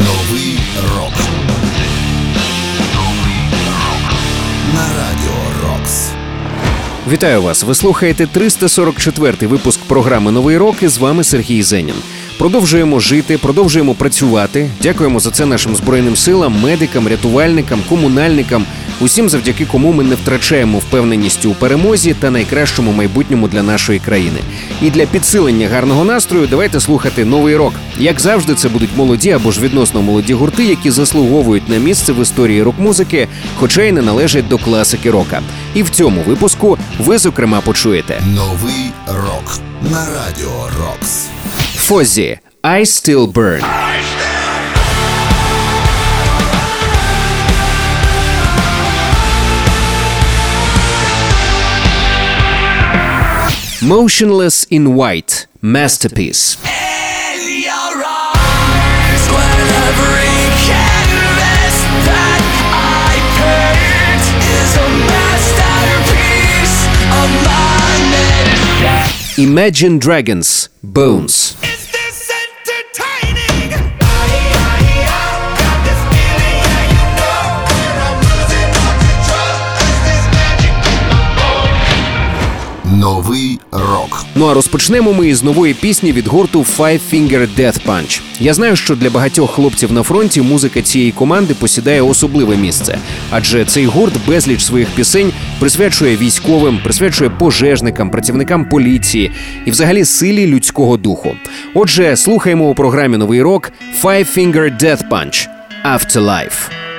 Новий рок. На радіо Рокс. Вітаю вас! Ви слухаєте 344-й випуск програми Новий рок і з вами Сергій Зенін. Продовжуємо жити, продовжуємо працювати. Дякуємо за це нашим збройним силам, медикам, рятувальникам, комунальникам, усім, завдяки кому ми не втрачаємо впевненість у перемозі та найкращому майбутньому для нашої країни. І для підсилення гарного настрою давайте слухати новий рок. Як завжди, це будуть молоді або ж відносно молоді гурти, які заслуговують на місце в історії рок-музики, хоча й не належать до класики рока. І в цьому випуску ви зокрема почуєте Новий рок. На радіо Рокс. Фозі «I Still Burn». Motionless in White Masterpiece. in your arms Новий рок. Ну а розпочнемо ми із нової пісні від гурту Five Finger Death Punch. Я знаю, що для багатьох хлопців на фронті музика цієї команди посідає особливе місце, адже цей гурт безліч своїх пісень присвячує військовим, присвячує пожежникам, працівникам поліції і взагалі силі людського духу. Отже, слухаємо у програмі Новий рок Five Finger Death Punch Afterlife.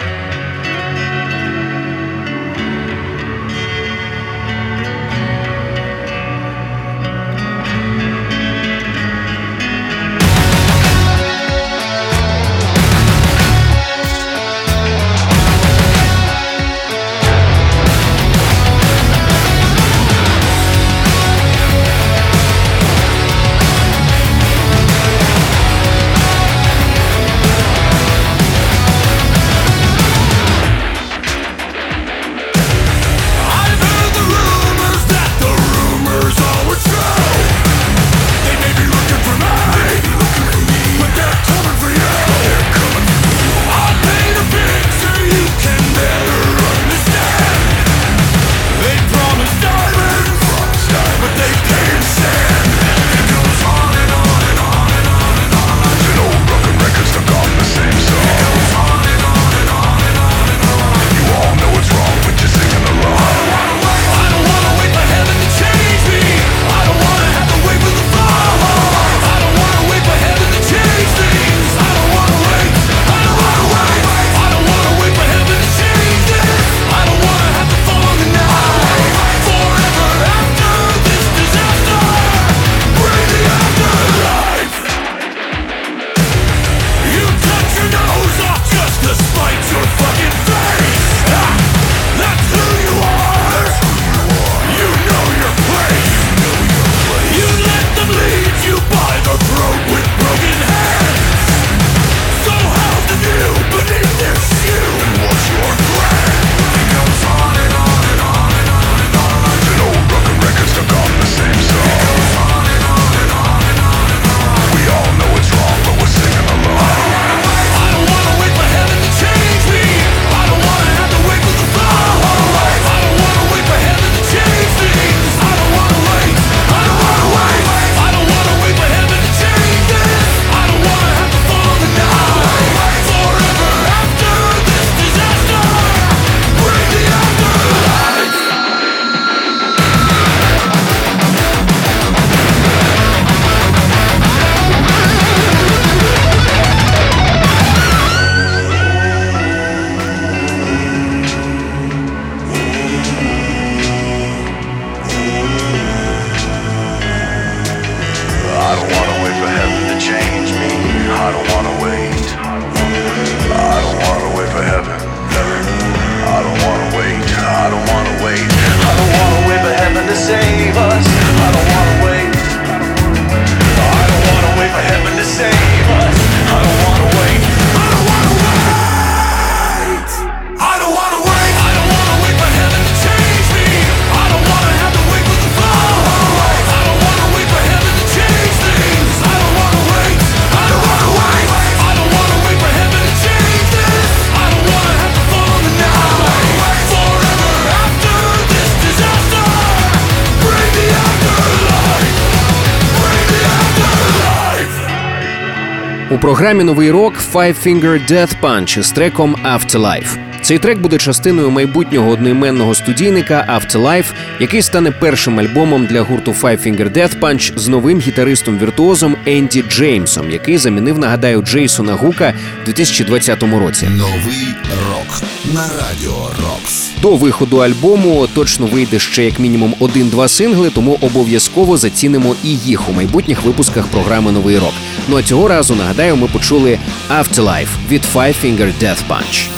Програмі новий рок Five Finger Death Punch із треком Afterlife. Цей трек буде частиною майбутнього одноіменного студійника Afterlife, який стане першим альбомом для гурту Five Finger Death Punch з новим гітаристом-віртуозом Енді Джеймсом, який замінив, нагадаю, Джейсона Гука в 2020 році. Новий рок на радіо Рокс. До виходу альбому точно вийде ще як мінімум один-два сингли, тому обов'язково зацінимо і їх у майбутніх випусках програми Новий рок. Ну а цього разу нагадаю, ми почули Afterlife від Five Finger Death Punch.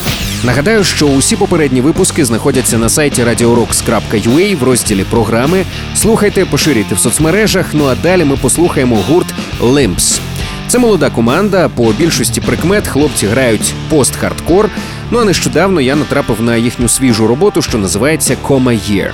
Нагадаю, що усі попередні випуски знаходяться на сайті radiorocks.ua в розділі програми. Слухайте, поширюйте в соцмережах. Ну а далі ми послухаємо гурт Limps. Це молода команда. По більшості прикмет хлопці грають пост-хардкор. Ну а нещодавно я натрапив на їхню свіжу роботу, що називається Coma Year.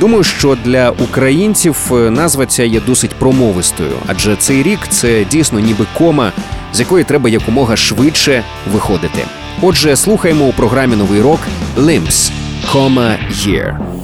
Думаю, що для українців е, назва ця є досить промовистою, адже цей рік це дійсно ніби кома, з якої треба якомога швидше виходити. Отже, слухаємо у програмі Новий рок Limps Coma Year.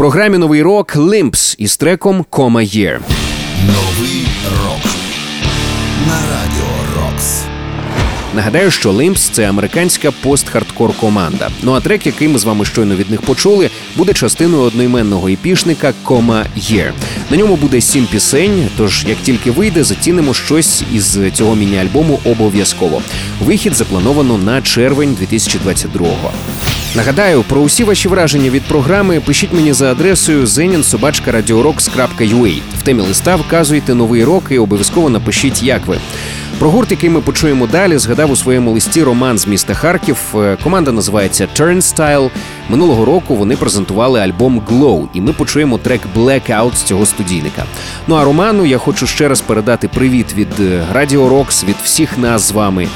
Програмі Новий рок Limps із треком Coma Year. Новий рок на радіо Рокс. Нагадаю, що Limps – це американська пост-хардкор команда. Ну а трек, який ми з вами щойно від них почули, буде частиною одноіменного епішника Coma Year. На ньому буде сім пісень. Тож, як тільки вийде, зацінимо щось із цього міні-альбому обов'язково. Вихід заплановано на червень 2022-го. Нагадаю, про усі ваші враження від програми пишіть мені за адресою zeninsobachka.radiorocks.ua. В темі листа вказуйте новий рок і обов'язково напишіть, як ви. Про гурт, який ми почуємо далі, згадав у своєму листі Роман з міста Харків. Е, Команда називається Turnstile. Минулого року вони презентували альбом Glow, і ми почуємо трек Blackout з цього студійника. Ну а Роману я хочу ще раз передати привіт від е, Radio Rocks, від всіх нас з вами.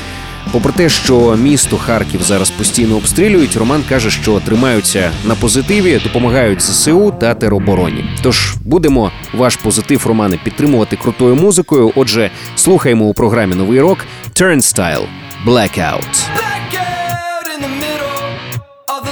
Попри те, що місто Харків зараз постійно обстрілюють, Роман каже, що тримаються на позитиві, допомагають ЗСУ та теробороні. Тож будемо ваш позитив, Романе, підтримувати крутою музикою. Отже, слухаємо у програмі Новий рок Turnstile Blackout. Back out in the middle of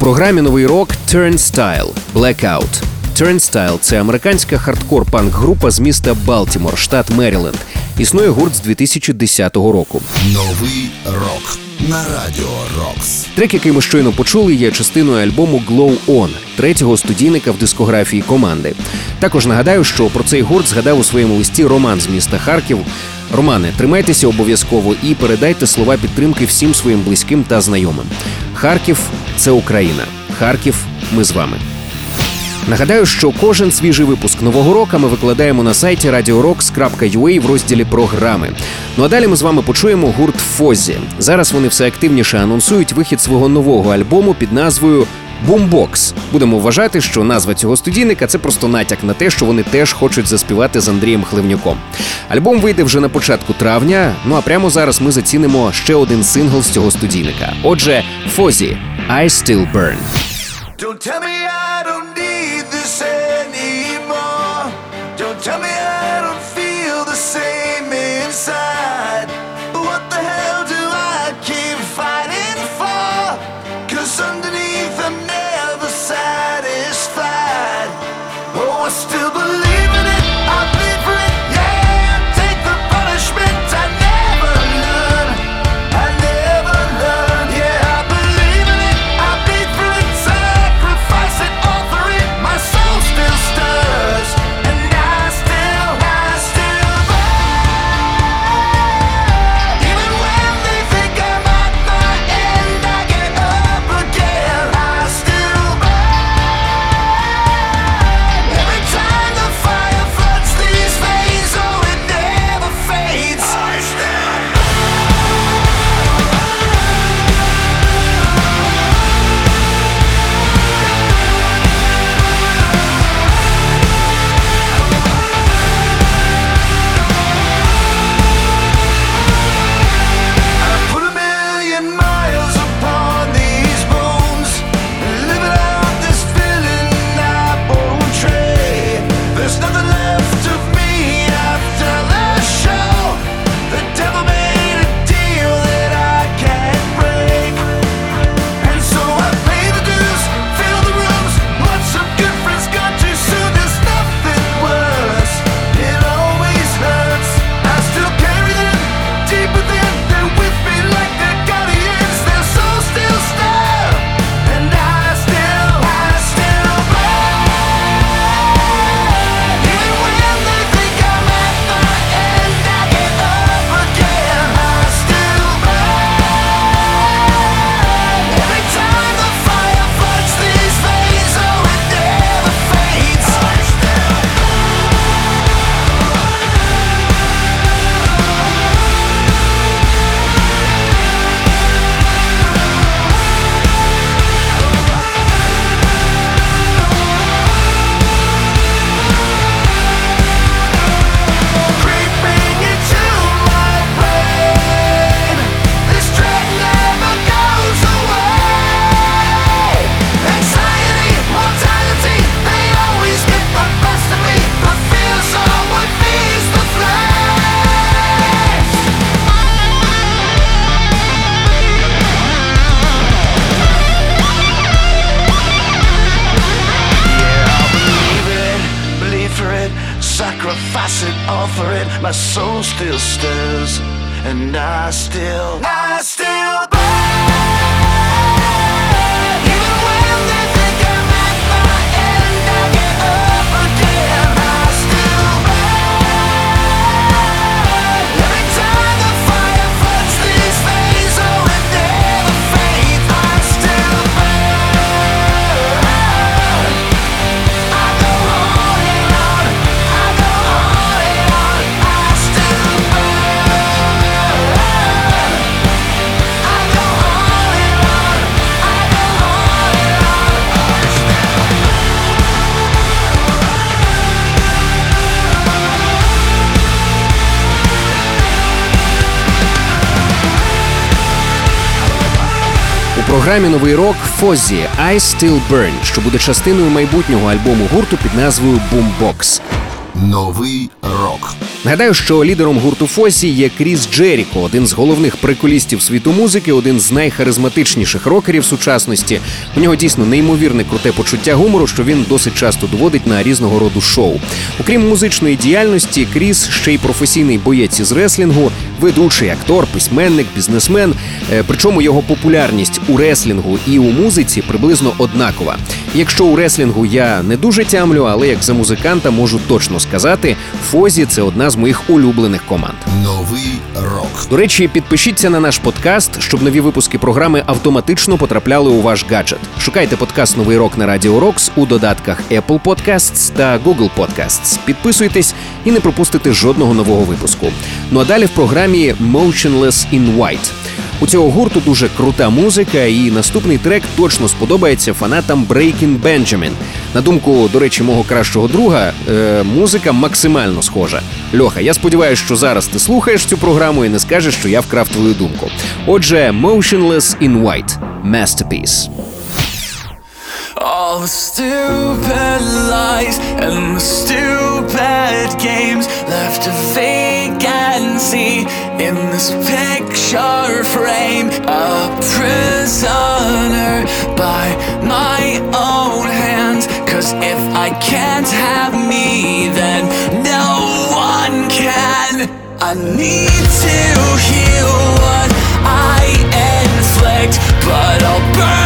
програмі новий рок Turnstile Blackout. Turnstile – це американська хардкор-панк група з міста Балтімор, штат Меріленд. Існує гурт з 2010 року. Новий рок на радіо Рокс. Трек, який ми щойно почули, є частиною альбому Glow On, третього студійника в дискографії команди. Також нагадаю, що про цей гурт згадав у своєму листі Роман з міста Харків. Романе, тримайтеся обов'язково і передайте слова підтримки всім своїм близьким та знайомим. Харків це Україна. Харків, ми з вами. Нагадаю, що кожен свіжий випуск нового року ми викладаємо на сайті radiorocks.ua в розділі програми. Ну а далі ми з вами почуємо гурт Фозі. Зараз вони все активніше анонсують вихід свого нового альбому під назвою Бумбокс. Будемо вважати, що назва цього студійника це просто натяк на те, що вони теж хочуть заспівати з Андрієм Хливнюком. Альбом вийде вже на початку травня. Ну а прямо зараз ми зацінимо ще один сингл з цього студійника. Отже, Фозі I Still Burn. Don't tell me I don't need this anymore. Sacrifice it for it. My soul still stirs, and I still, I still програмі новий рок Фозі I Still Burn, що буде частиною майбутнього альбому гурту під назвою Boombox. Новий рок. Нагадаю, що лідером гурту Фозі є Кріс Джеріко, один з головних приколістів світу музики, один з найхаризматичніших рокерів сучасності. У нього дійсно неймовірне круте почуття гумору, що він досить часто доводить на різного роду шоу. Окрім музичної діяльності, Кріс ще й професійний боєць із реслінгу, ведучий актор, письменник, бізнесмен. Е, Причому його популярність у реслінгу і у музиці приблизно однакова. Якщо у реслінгу я не дуже тямлю, але як за музиканта можу точно сказати, Фозі це одна з моїх улюблених команд. Новий рок. До речі, підпишіться на наш подкаст, щоб нові випуски програми автоматично потрапляли у ваш гаджет. Шукайте подкаст Новий рок на Радіо Рокс у додатках Apple Podcasts та Google Podcasts. Підписуйтесь і не пропустите жодного нового випуску. Ну а далі в програмі Motionless in White. У цього гурту дуже крута музика, і наступний трек точно сподобається фанатам Breaking Бенджамін. На думку, до речі, мого кращого друга, е, музика максимально схожа. Льоха, я сподіваюся, що зараз ти слухаєш цю програму і не скажеш, що я вкрав твою думку. Отже, Motionless in White – Masterpiece. The stupid lies and the stupid games left a vacancy in this picture frame. A prisoner by my own hands. Cause if I can't have me, then no one can. I need to heal what I inflict, but I'll burn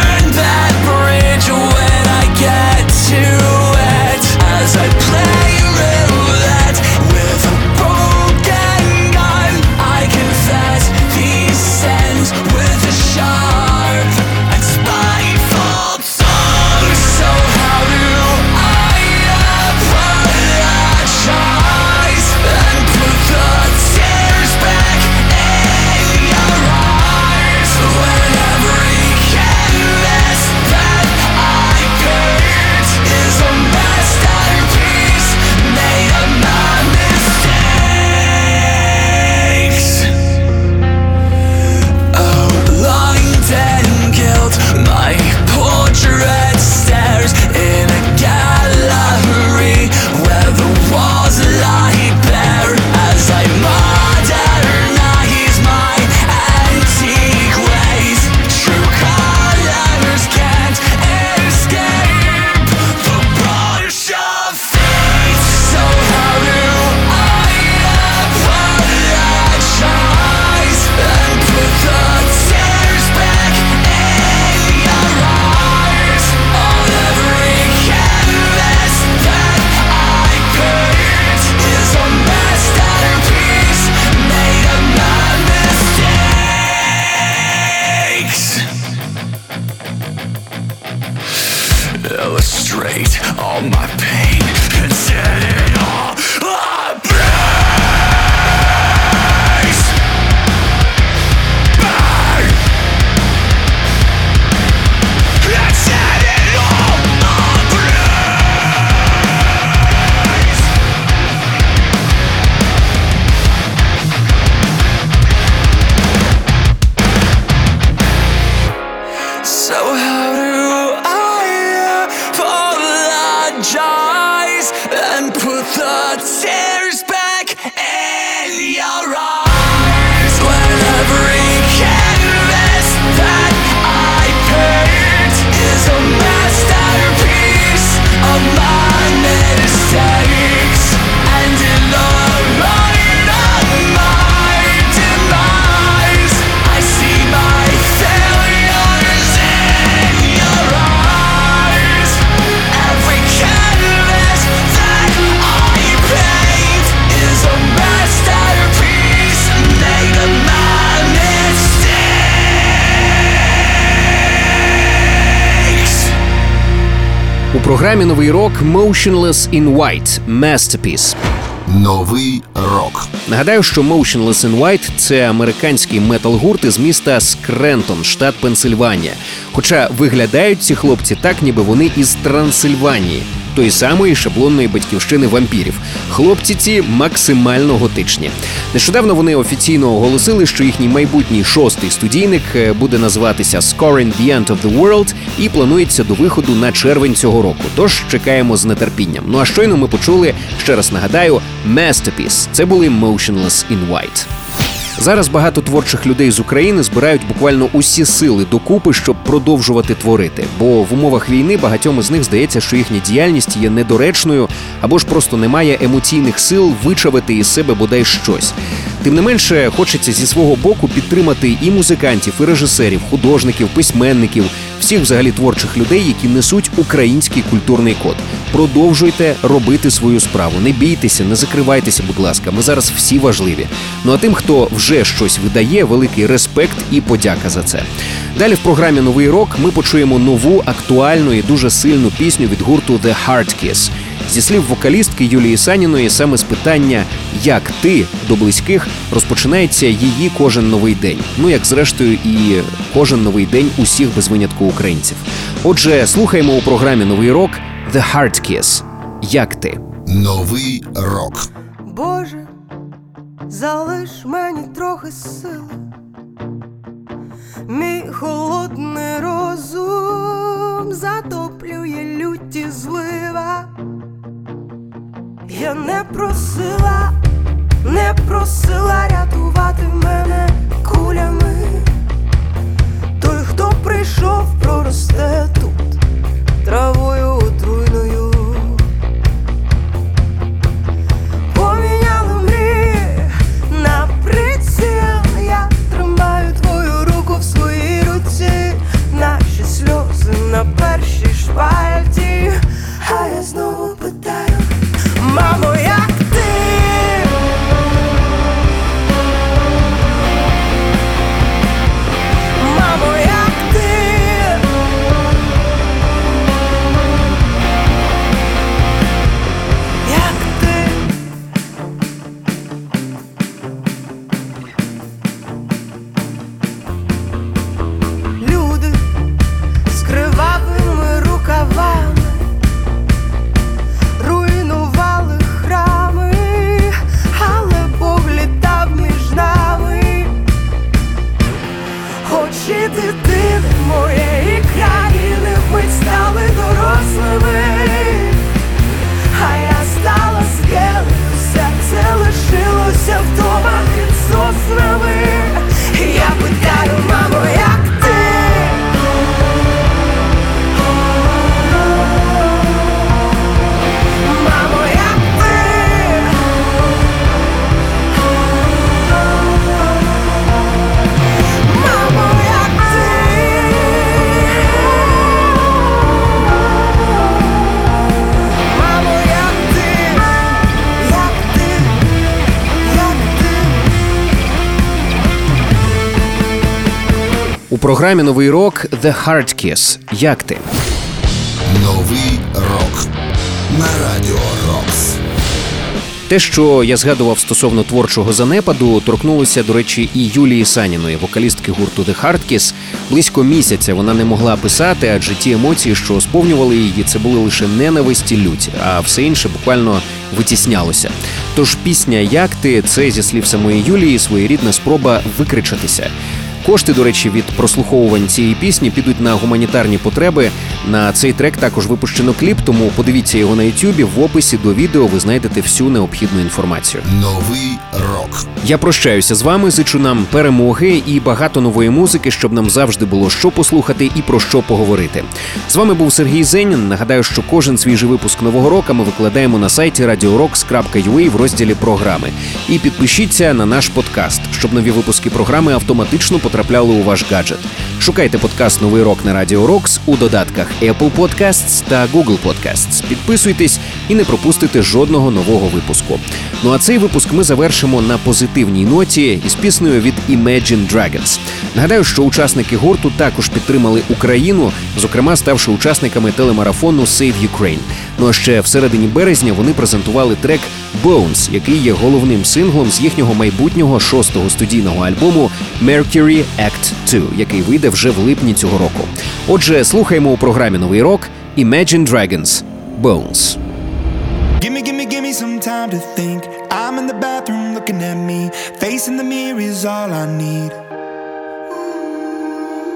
програмі новий рок Motionless in White Masterpiece. Новий рок. Нагадаю, що Motionless in White – це американський метал-гурт із міста Скрентон, штат Пенсильванія. Хоча виглядають ці хлопці так, ніби вони із Трансильванії, тої самої шаблонної батьківщини вампірів. Хлопці ці максимально готичні. Нещодавно вони офіційно оголосили, що їхній майбутній шостий студійник е, буде називатися Scoring the End of the World і планується до виходу на червень цього року. Тож чекаємо з нетерпінням. Ну а щойно ми почули ще раз нагадаю Masterpiece. Це були Motionless in White. Зараз багато творчих людей з України збирають буквально усі сили докупи, щоб продовжувати творити. Бо в умовах війни багатьом із них здається, що їхня діяльність є недоречною або ж просто немає емоційних сил вичавити із себе бодай щось. Тим не менше, хочеться зі свого боку підтримати і музикантів, і режисерів, художників, письменників, всіх взагалі творчих людей, які несуть український культурний код. Продовжуйте робити свою справу. Не бійтеся, не закривайтеся, будь ласка. Ми зараз всі важливі. Ну а тим, хто вже щось видає, великий респект і подяка за це. Далі в програмі Новий рок ми почуємо нову, актуальну і дуже сильну пісню від гурту The Hard Kiss. Зі слів вокалістки Юлії Саніної, саме з питання Як ти до близьких розпочинається її кожен новий день. Ну як зрештою, і кожен новий день усіх без винятку українців. Отже, слухаємо у програмі Новий рок The Hard Kiss. Як ти? Новий рок. Боже, залиш мені трохи сили, мій холодний розум затоплює люті злива. Я не просила, не просила рятувати мене кулями. Той, хто прийшов, проросте тут травою отруйною. Поміняли мрії на приціл Я тримаю твою руку в своїй руці Наші сльози на першій шпальті А я знову mambo програмі Новий рок The Hard Kiss. Як ти? Новий рок. На радіо Рокс. Те, що я згадував стосовно творчого занепаду, торкнулося, до речі, і Юлії Саніної, вокалістки гурту The Hard Kiss. Близько місяця вона не могла писати, адже ті емоції, що сповнювали її, це були лише ненависть і лють, а все інше буквально витіснялося. Тож пісня Як ти це зі слів самої Юлії своєрідна спроба викричатися. Кошти, до речі, від прослуховувань цієї пісні підуть на гуманітарні потреби. На цей трек також випущено кліп, тому подивіться його на Ютубі. В описі до відео ви знайдете всю необхідну інформацію. Новий рок. Я прощаюся з вами, зичу нам перемоги і багато нової музики, щоб нам завжди було що послухати і про що поговорити. З вами був Сергій Зенін. Нагадаю, що кожен свіжий випуск нового року ми викладаємо на сайті radiorocks.ua в розділі програми. І підпишіться на наш подкаст, щоб нові випуски програми автоматично потрапляли у ваш гаджет. Шукайте подкаст Новий рок на Радіо Рокс у додатках Apple Podcasts та Google Podcasts. Підписуйтесь і не пропустите жодного нового випуску. Ну а цей випуск ми завершимо на позитивній ноті із піснею від Imagine Dragons. Нагадаю, що учасники гурту також підтримали Україну, зокрема ставши учасниками телемарафону Save Ukraine. Ну а ще в середині березня вони презентували трек Bones, який є головним синглом з їхнього майбутнього шостого студійного альбому Mercury Act 2, який вийде вже в липні цього року. Отже, слухаємо у програмі Новий рок Imagine Dragons Bones. Gimme, gimme, gimme some time to think. I'm in the bathroom looking at me. Facing the mirror is all I need.